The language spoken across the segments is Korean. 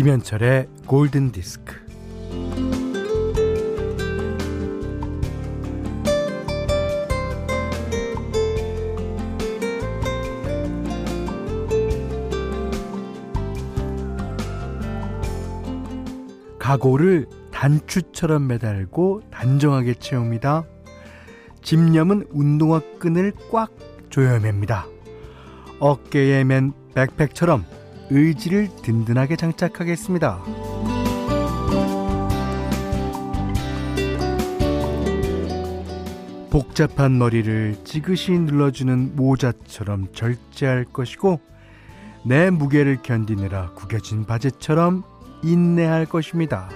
김현철의 골든 디스크. 각오를 단추처럼 매달고 단정하게 채웁니다. 집념은 운동화 끈을 꽉 조여맵니다. 어깨에 맨 백팩처럼 의지를 든든하게 장착하겠습니다. 복잡한 머리를 지그시 눌러주는 모자처럼 절제할 것이고 내 무게를 견디느라 구겨진 바지처럼 인내할 것입니다.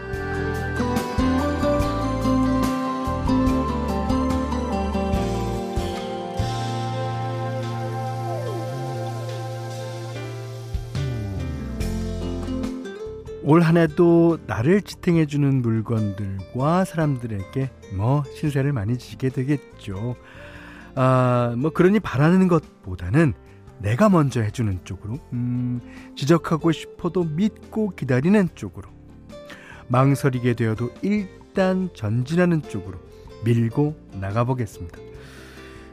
올 한 해도 나를 지탱해주는 물건들과 사람들에게 뭐 신세를 많이 지게 되겠죠. 아, 뭐 그러니 바라는 것보다는 내가 먼저 해주는 쪽으로, 음, 지적하고 싶어도 믿고 기다리는 쪽으로, 망설이게 되어도 일단 전진하는 쪽으로 밀고 나가보겠습니다.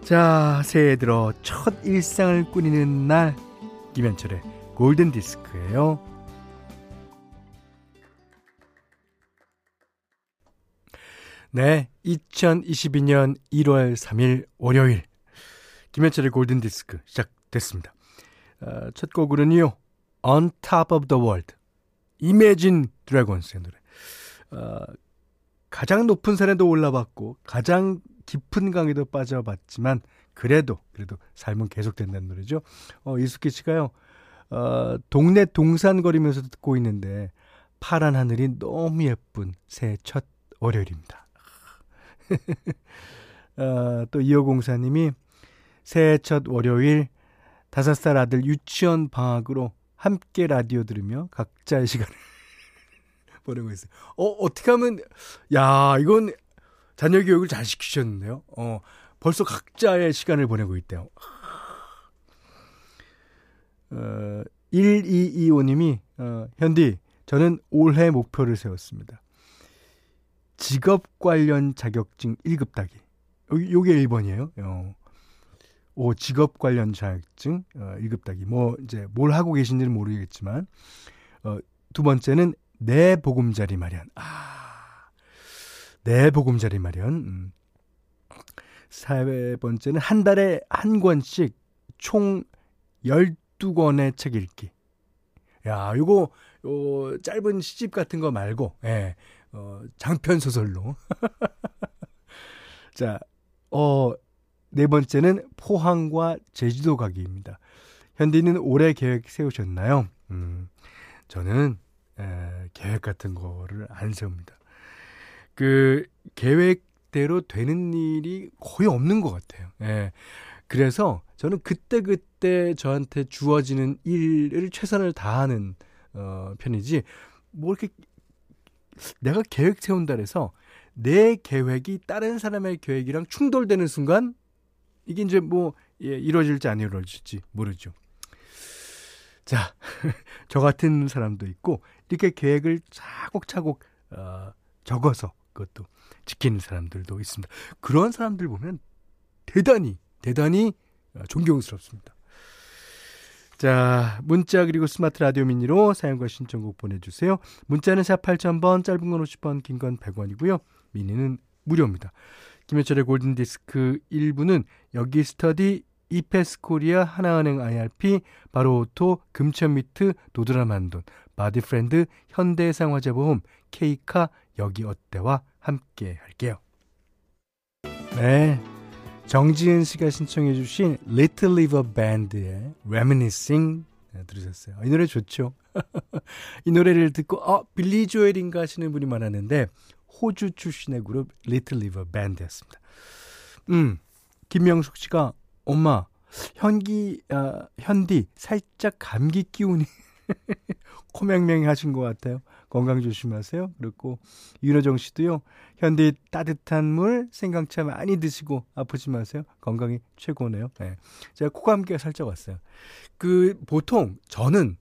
자, 새해 들어 첫 일상을 꾸리는 날, 김현철의 골든 디스크예요. 네, 2022년 1월 3일 월요일 김현철의 골든 디스크 시작됐습니다. 어, 첫 곡으로는요. On Top of the World Imagine Dragons의 노래. 어, 가장 높은 산에도 올라봤고 가장 깊은 강에도 빠져봤지만 그래도 그래도 삶은 계속된다는 노래죠. 어, 이숙기 씨가요. 어, 동네 동산 거리면서 듣고 있는데 파란 하늘이 너무 예쁜 새해 첫 월요일입니다. 어, 또 이호공사님이 새해 첫 월요일 다섯 살 아들 유치원 방학으로 함께 라디오 들으며 각자의 시간을 보내고 있어요. 어, 어떻게 하면, 야, 이건 자녀 교육을 잘 시키셨는데요. 어, 벌써 각자의 시간을 보내고 있대요. 어, 1225님이, 어, 현디, 저는 올해 목표를 세웠습니다. 직업 관련 자격증 1급 따기. 요게 1번이에요. 어. 오, 직업 관련 자격증 어, 1급 따기. 뭐 이제 뭘 하고 계신지는 모르겠지만 어, 두 번째는 내 보금자리 마련. 아. 내 보금자리 마련. 음. 세 번째는 한 달에 한 권씩 총 12권의 책 읽기. 야, 요거 요 짧은 시집 같은 거 말고 예. 어, 장편 소설로. 자, 어, 네 번째는 포항과 제주도 가기입니다. 현디는 올해 계획 세우셨나요? 음, 저는 에, 계획 같은 거를 안 세웁니다. 그 계획대로 되는 일이 거의 없는 것 같아요. 예. 그래서 저는 그때 그때 저한테 주어지는 일을 최선을 다하는 어, 편이지 뭐 이렇게 내가 계획 세운다 그래서 내 계획이 다른 사람의 계획이랑 충돌되는 순간 이게 이제 뭐 예, 이루어질지 안 이루어질지 모르죠. 자, 저 같은 사람도 있고 이렇게 계획을 차곡차곡 어, 적어서 그것도 지키는 사람들도 있습니다. 그런 사람들 보면 대단히 대단히 어, 존경스럽습니다. 자, 문자 그리고 스마트 라디오 미니로 사용과 신청곡 보내주세요. 문자는 샵 8000번, 짧은 건 50원, 긴건 100원이고요. 미니는 무료입니다. 김현철의 골든디스크 1부는 여기 스터디, 이페스 코리아, 하나은행 IRP, 바로오토, 금천미트, 노드라만돈, 바디프렌드, 현대해상화재보험, 케이카, 여기 어때와 함께 할게요. 네, 정지은 씨가 신청해 주신 Little River Band의 Reminiscing 네, 들으셨어요. 이 노래 좋죠. 이 노래를 듣고 어 빌리 조엘인가 하시는 분이 많았는데 호주 출신의 그룹 Little River Band였습니다. 음 김명숙 씨가 엄마 현기 아, 현디 살짝 감기 기운이 코맹맹 하신 것 같아요. 건강 조심하세요. 그리고 윤호정 씨도요. 현디 따뜻한 물 생강차 많이 드시고 아프지 마세요. 건강이 최고네요. 네. 제가 코감기가 살짝 왔어요. 그 보통 저는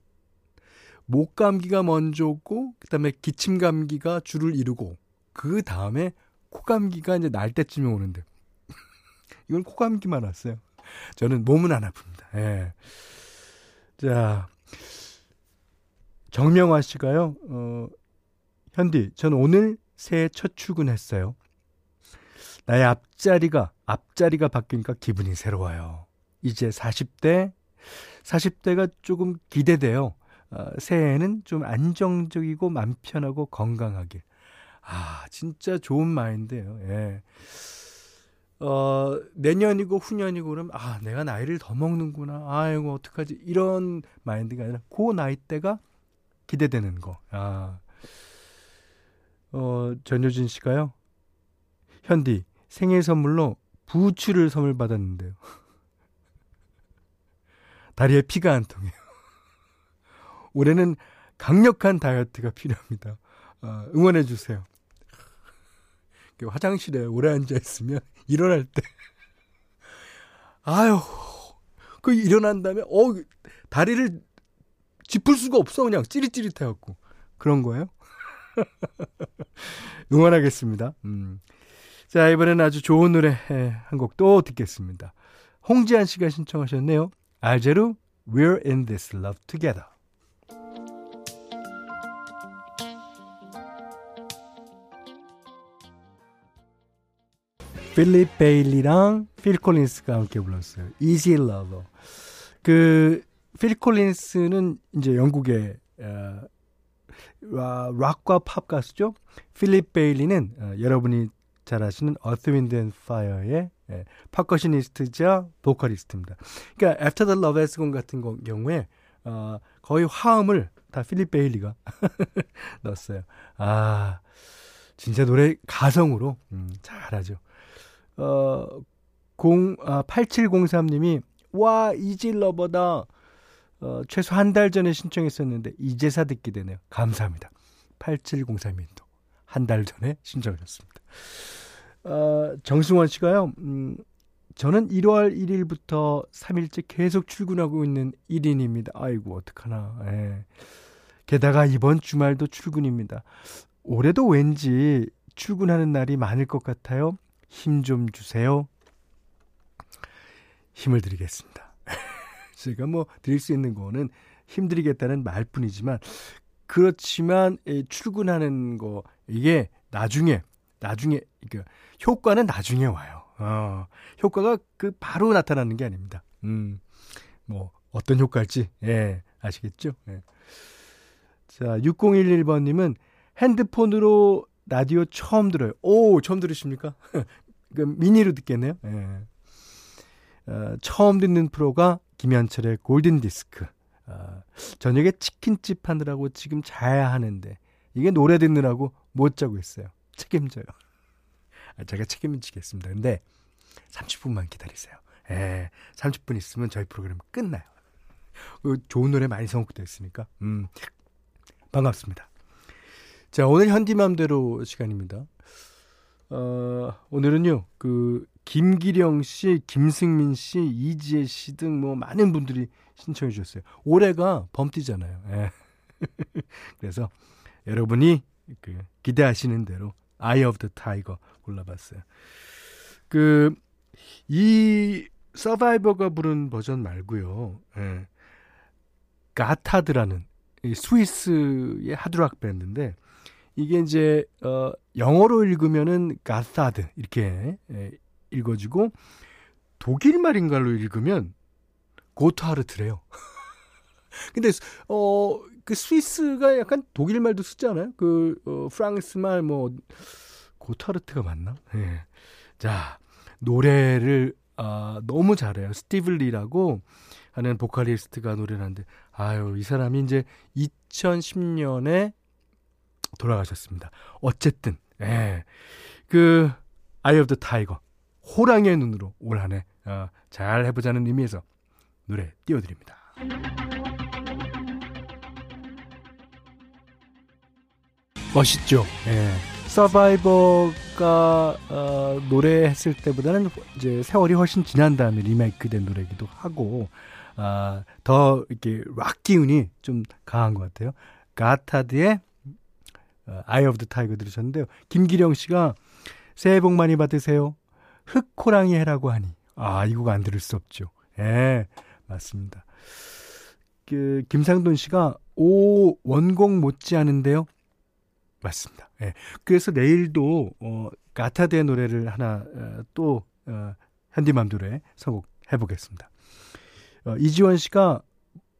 목 감기가 먼저 오고 그다음에 기침 감기가 줄을 이루고 그 다음에 코 감기가 이제 날 때쯤에 오는데 이건 코 감기만 왔어요. 저는 몸은 안 아픕니다. 예. 자 정명화 씨가요. 어, 현디, 전 오늘 새해 첫 출근했어요. 나의 앞자리가 앞자리가 바뀌니까 기분이 새로워요. 이제 40대 40대가 조금 기대돼요. 어, 새해에는 좀 안정적이고 맘 편하고 건강하게. 아, 진짜 좋은 마인드예요. 예. 어, 내년이고 후년이고 그러면 아, 내가 나이를 더 먹는구나. 아이고, 어떡하지? 이런 마인드가 아니라 그 나이 때가 기대되는 거. 아. 어, 전효진 씨가요. 현디, 생일 선물로 부추를 선물 받았는데요. 다리에 피가 안 통해요. 올해는 강력한 다이어트가 필요합니다. 어, 응원해 주세요. 화장실에 오래 앉아 있으면 일어날 때 아유 그 일어난 다음에 어 다리를 짚을 수가 없어 그냥 찌릿찌릿해 갖고 그런 거예요. 응원하겠습니다. 음. 자 이번에는 아주 좋은 노래 한 곡 또 듣겠습니다. 홍지한 씨가 신청하셨네요. 알제루 We're in this love together. 필립 베일리랑 필 콜린스가 함께 불렀어요. Easy Lover. 그, 필 콜린스는 이제 영국의, 어, 락과 팝 가수죠. 필립 베일리는 어, 여러분이 잘 아시는 Earth, Wind and Fire의 예, 퍼커시니스트자 보컬리스트입니다. 그러니까 After the Love Has Gone 같은 거, 경우에 어, 거의 화음을 다 필립 베일리가 넣었어요. 아 진짜 노래 가성으로 음, 잘하죠. 어, 0, 아, 8703님이, 와, 이질러버다. 어, 최소 한 달 전에 신청했었는데, 이제사 듣게 되네요. 감사합니다. 8703님도 한 달 전에 신청하셨습니다. 어, 정승원 씨가요, 음, 저는 1월 1일부터 3일째 계속 출근하고 있는 1인입니다. 아이고, 어떡하나. 예. 게다가 이번 주말도 출근입니다. 올해도 왠지 출근하는 날이 많을 것 같아요. 힘 좀 주세요. 힘을 드리겠습니다. 제가 뭐 드릴 수 있는 거는 힘드리겠다는 말뿐이지만 그렇지만 출근하는 거 이게 나중에 나중에 그 효과는 나중에 와요. 어, 효과가 그 바로 나타나는 게 아닙니다. 음. 뭐 어떤 효과일지 예, 아시겠죠? 예. 자, 6011번 님은 핸드폰으로 라디오 처음 들어요. 오, 처음 들으십니까? 그 미니로 듣겠네요. 예. 어, 처음 듣는 프로가 김현철의 골든 디스크. 어, 저녁에 치킨집 하느라고 지금 자야 하는데 이게 노래 듣느라고 못 자고 있어요. 책임져요. 아, 제가 책임지겠습니다. 근데 30분만 기다리세요. 예, 30분 있으면 저희 프로그램 끝나요. 그 좋은 노래 많이 선곡되어 있으니까 음, 반갑습니다. 자, 오늘 현디맘대로 시간입니다. 어, 오늘은요, 그, 김기령 씨, 김승민 씨, 이지혜 씨 등 뭐 많은 분들이 신청해 주셨어요. 올해가 범띠잖아요. 예. 그래서 여러분이 그 기대하시는 대로 Eye of the Tiger 골라봤어요. 그, 이 서바이버가 부른 버전 말고요. 예. 가타드라는 이 스위스의 하드락 밴드인데 이게 이제 어 영어로 읽으면은 가사드 이렇게 예, 읽어지고 독일 말인가로 읽으면 고트하르트래요. 근데 어 그 스위스가 약간 독일 말도 쓰잖아요. 그 어, 프랑스 말 뭐 고트하르트가 맞나? 예. 자 노래를 아 너무 잘해요. 스티브 리라고 하는 보컬리스트가 노래를 하는데 아유 이 사람이 이제 2010년에 돌아가셨습니다. 어쨌든, 예. 그, Eye of the Tiger, 호랑이의 눈으로 올 한해 어, 잘 해보자는 의미에서 노래 띄워드립니다. 멋있죠? 예. 서바이버가 어, 노래했을 때보다는 이제 세월이 훨씬 지난 다음에 리메이크된 노래기도 하고 아, 더 이렇게 락 기운이 좀 강한 것 같아요. 가타드의 어, Eye of the Tiger 들으셨는데요. 김기령 씨가 새해 복 많이 받으세요. 흑호랑이 해라고 하니. 아, 이 곡 안 들을 수 없죠. 예, 맞습니다. 그, 김상돈 씨가, 오, 원곡 못지 않은데요? 맞습니다. 예. 그래서 내일도, 어, 가타드의 노래를 하나, 어, 또, 어, 현디맘들에 선곡해 보겠습니다. 어, 이지원 씨가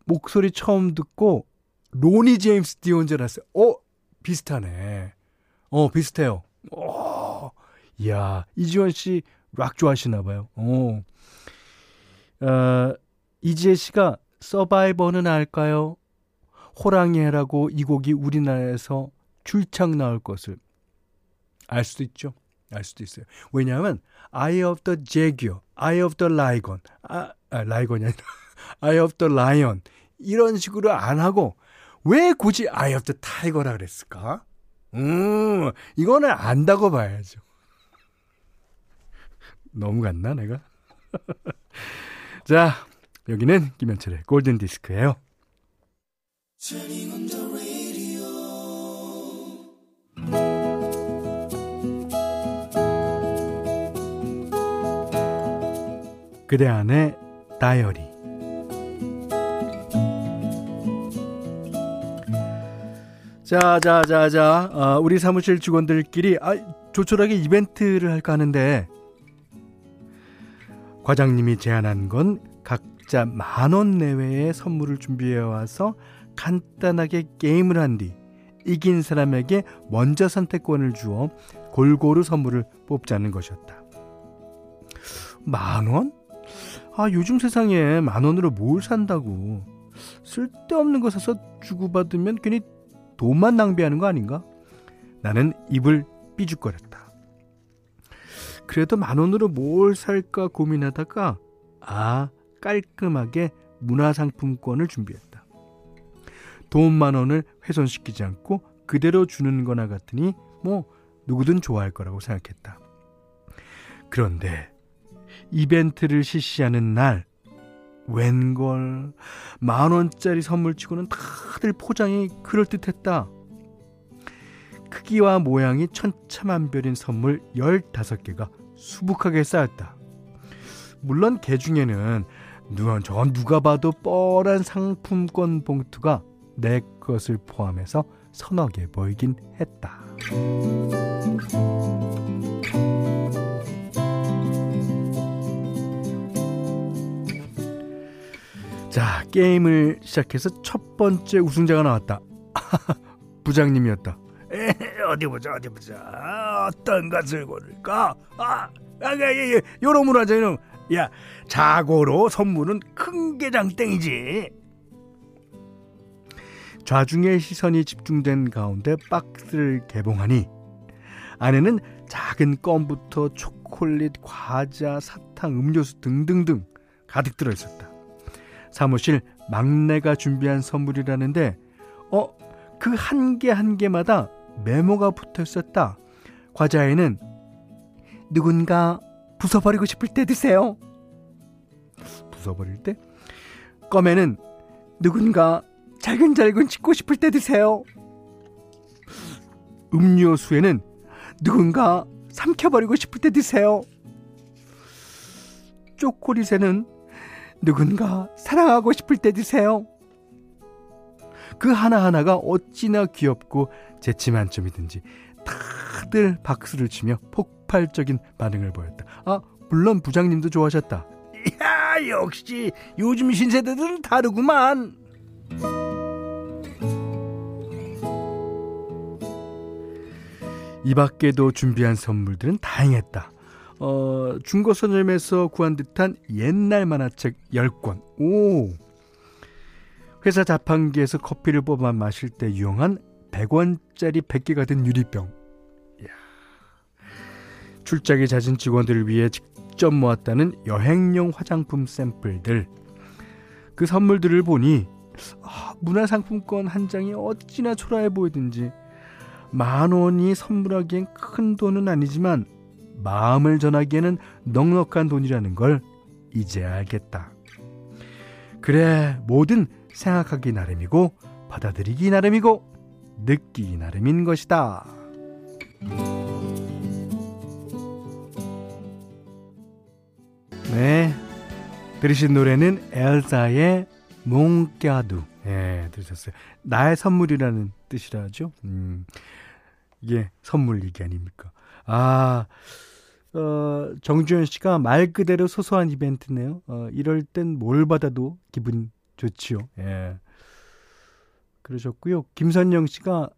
목소리 처음 듣고, 로니 제임스 디온 줄 알았어요. 어, 비슷하네. 어, 비슷해요. 어, 이야, 이지원 씨 락 좋아하시나 봐요. 어. 어, 이지혜 씨가 서바이버는 알까요? 호랑이해라고 이 곡이 우리나라에서 줄창 나올 것을 알 수도 있죠. 알 수도 있어요. 왜냐하면 Eye of the Jaguar, Eye of the Lion, 아, 아 라이건이 아니라 Eye of the Lion 이런 식으로 안 하고 왜 굳이 Eye of the Tiger라 그랬을까? 음, 이거는 안다고 봐야죠. 너무 갔나 내가? 자, 여기는 김현철의 골든 디스크예요. 그대 안에 다이어리 자, 자, 자, 자, 어, 우리 사무실 직원들끼리 아, 조촐하게 이벤트를 할까 하는데 과장님이 제안한 건 각자 만 원 내외의 선물을 준비해 와서 간단하게 게임을 한 뒤 이긴 사람에게 먼저 선택권을 주어 골고루 선물을 뽑자는 것이었다. 만 원? 아, 요즘 세상에 만 원으로 뭘 산다고. 쓸데없는 거 사서 주고받으면 괜히 돈만 낭비하는 거 아닌가? 나는 입을 삐죽거렸다. 그래도 만 원으로 뭘 살까 고민하다가 아 깔끔하게 문화상품권을 준비했다. 돈 만 원을 훼손시키지 않고 그대로 주는 거나 같으니 뭐 누구든 좋아할 거라고 생각했다. 그런데 이벤트를 실시하는 날 웬걸 만 원짜리 선물치고는 다들 포장이 그럴듯했다. 크기와 모양이 천차만별인 선물 15개가 수북하게 쌓였다. 물론 개 중에는 누가, 저 누가 봐도 뻔한 상품권 봉투가 내 것을 포함해서 서너 개 보이긴 했다. 자, 게임을 시작해서 첫 번째 우승자가 나왔다. 부장님이었다. 에, 어디 보자, 어디 보자. 어떤 것을 고를까? 아, 아, 예, 예, 요놈으로 하자, 요놈. 야, 자고로 선물은 큰 게장 땡이지. 좌중의 시선이 집중된 가운데 박스를 개봉하니 안에는 작은 껌부터 초콜릿, 과자, 사탕, 음료수 등등등 가득 들어 있었다. 사무실 막내가 준비한 선물이라는데 어, 그 한 개한 개마다 메모가 붙어 있었다. 과자에는 누군가 부숴버리고 싶을 때 드세요. 부숴버릴 때? 껌에는 누군가 잘근잘근 씻고 싶을 때 드세요. 음료수에는 누군가 삼켜버리고 싶을 때 드세요. 초콜릿에는 누군가 사랑하고 싶을 때 드세요. 그 하나하나가 어찌나 귀엽고 재치 만점이든지 다들 박수를 치며 폭발적인 반응을 보였다. 아, 물론 부장님도 좋아하셨다. 야, 역시 요즘 신세대들은 다르구만. 이 밖에도 준비한 선물들은 다행했다. 어, 중고 서점에서 구한 듯한 옛날 만화책 10권. 오. 회사 자판기에서 커피를 뽑아 마실 때 유용한 100원짜리 100개가 된 유리병. 이야. 출장이 잦은 직원들을 위해 직접 모았다는 여행용 화장품 샘플들. 그 선물들을 보니 아, 문화상품권 한 장이 어찌나 초라해 보이든지 만 원이 선물하기엔 큰 돈은 아니지만 마음을 전하기에는 넉넉한 돈이라는 걸 이제 알겠다. 그래, 뭐든 생각하기 나름이고, 받아들이기 나름이고, 느끼기 나름인 것이다. 네. 들으신 노래는 엘사의 몽갸두. 예, 들으셨어요. 나의 선물이라는 뜻이라죠. 음, 이게 선물 얘기 아닙니까? 아, 어, 정주현 씨가 말 그대로 소소한 이벤트네요. 어, 이럴 땐 뭘 받아도 기분 좋지요. 예. 그러셨고요. 김선영 씨가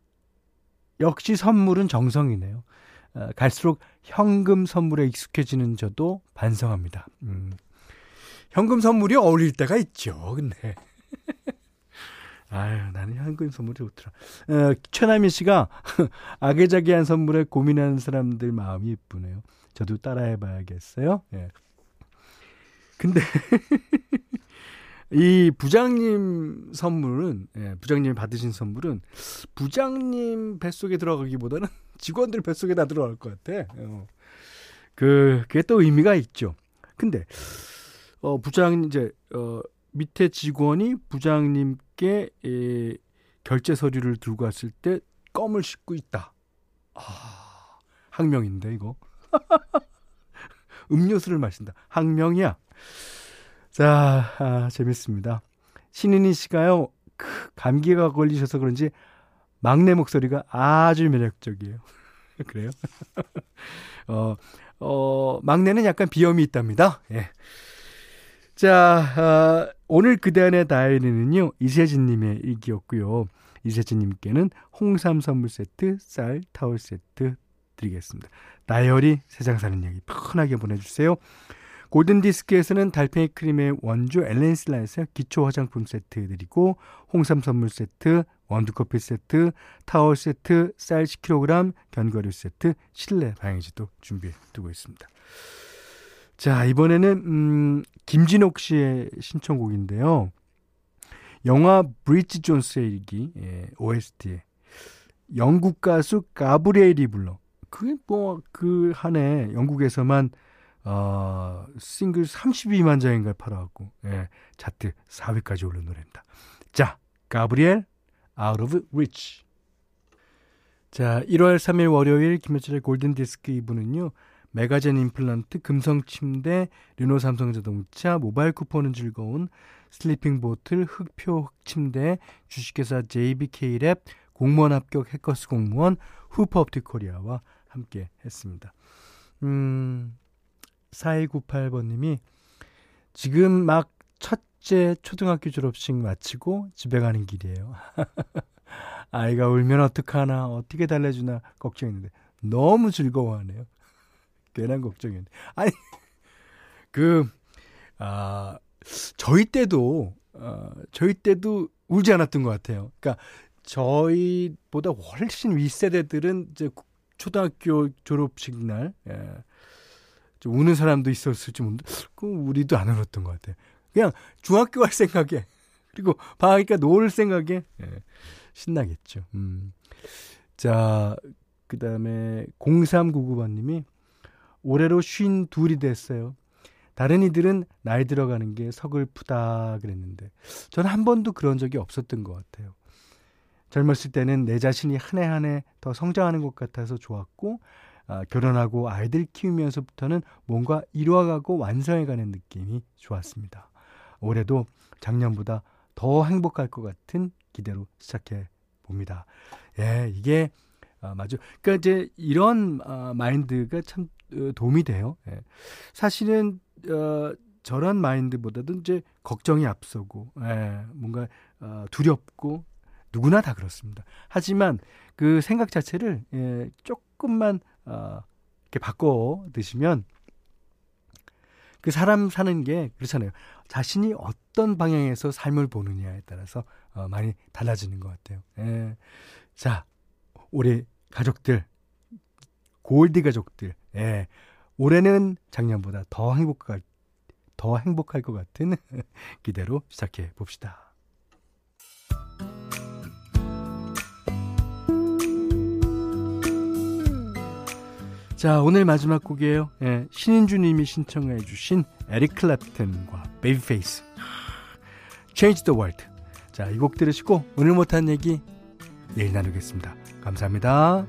역시 선물은 정성이네요. 어, 갈수록 현금 선물에 익숙해지는 저도 반성합니다. 음. 현금 선물이 어울릴 때가 있죠. 근데 아유, 나는 현금 선물이 좋더라. 어, 최나미 씨가 아기자기한 선물에 고민하는 사람들 마음이 예쁘네요. 저도 따라해봐야겠어요. 예. 근데 이 부장님 선물은 예, 부장님이 받으신 선물은 부장님 뱃속에 들어가기보다는 직원들 뱃속에 다 들어갈 것 같아. 어. 그 그게 또 의미가 있죠. 근데 어 부장 이제 어 밑에 직원이 부장님께 에, 결제 서류를 들고 왔을 때 껌을 씹고 있다. 아, 학명인데 이거. 음료수를 마신다. 학명이야. 자, 아, 재밌습니다. 신인희 씨가요, 크, 감기가 걸리셔서 그런지 막내 목소리가 아주 매력적이에요. 그래요? 어, 어, 막내는 약간 비염이 있답니다. 예. 자, 어, 오늘 그대 안의 다이어리는요, 이세진님의 일기였고요. 이세진님께는 홍삼 선물 세트, 쌀, 타월 세트 드리겠습니다. 다이어리 세상 사는 얘기 편하게 보내주세요. 골든디스크에서는 달팽이 크림의 원주 엘렌슬라에서 기초 화장품 세트 드리고 홍삼 선물 세트, 원두커피 세트, 타월 세트, 쌀 10kg, 견과류 세트, 실내 방향지도 준비해 두고 있습니다. 자, 이번에는 음, 김진옥 씨의 신청곡인데요. 영화 브리지 존스의 일기 예, OST에 영국 가수 가브리엘이 불러. 그게 뭐 그 한해 영국에서만 어, 싱글 32만 장인가 팔아갖고 예, 차트 4위까지 오른 노래입니다. 자, 가브리엘 Out of Reach. 자, 1월 3일 월요일 김현철의 골든 디스크 2부는요. 메가젠 임플란트, 금성 침대, 르노 삼성 자동차, 모바일 쿠폰은 즐거운 슬리핑 보틀, 흙표 흙침대, 주식회사 JBK랩, 공무원 합격 해커스 공무원, 후퍼옵틱 코리아와 함께 했습니다. 음, 4298번님이 지금 막 첫째 초등학교 졸업식 마치고 집에 가는 길이에요. 아이가 울면 어떡하나, 어떻게 달래주나 걱정했는데 너무 즐거워하네요. 괜한 걱정이었네. 아니, 그, 아, 저희 때도, 어, 저희 때도 울지 않았던 것 같아요. 그러니까 저희보다 훨씬 윗세대들은 이제 초등학교 졸업식 날, 예, 좀 우는 사람도 있었을지 모르는데, 그 우리도 안 울었던 것 같아요. 그냥 중학교 갈 생각에, 그리고 방학이니까 놀 생각에, 예, 신나겠죠. 음. 자, 그 다음에 0399번님이 올해로 쉰 둘이 됐어요. 다른 이들은 나이 들어가는 게 서글프다 그랬는데 저는 한 번도 그런 적이 없었던 것 같아요. 젊었을 때는 내 자신이 한 해 한 해 더 성장하는 것 같아서 좋았고 아, 결혼하고 아이들 키우면서부터는 뭔가 이루어가고 완성해가는 느낌이 좋았습니다. 올해도 작년보다 더 행복할 것 같은 기대로 시작해 봅니다. 예, 이게 아, 맞아. 그러니까 이제 이런 아, 마인드가 참 어, 도움이 돼요. 예. 사실은 어, 저런 마인드보다도 이제 걱정이 앞서고 예, 뭔가 어, 두렵고 누구나 다 그렇습니다. 하지만 그 생각 자체를 예, 조금만 어, 이렇게 바꿔 드시면 그 사람 사는 게 그렇잖아요. 자신이 어떤 방향에서 삶을 보느냐에 따라서 어, 많이 달라지는 것 같아요. 예. 자, 우리 가족들, 골디 가족들, 예. 올해는 작년보다 더 행복할, 더 행복할 것 같은 기대로 시작해 봅시다. 자, 오늘 마지막 곡이에요. 예, 신인주님이 신청해 주신 에릭 클랩튼과 베이비페이스. Change the World. 자, 이 곡 들으시고 오늘 못한 얘기 내일 나누겠습니다. 감사합니다.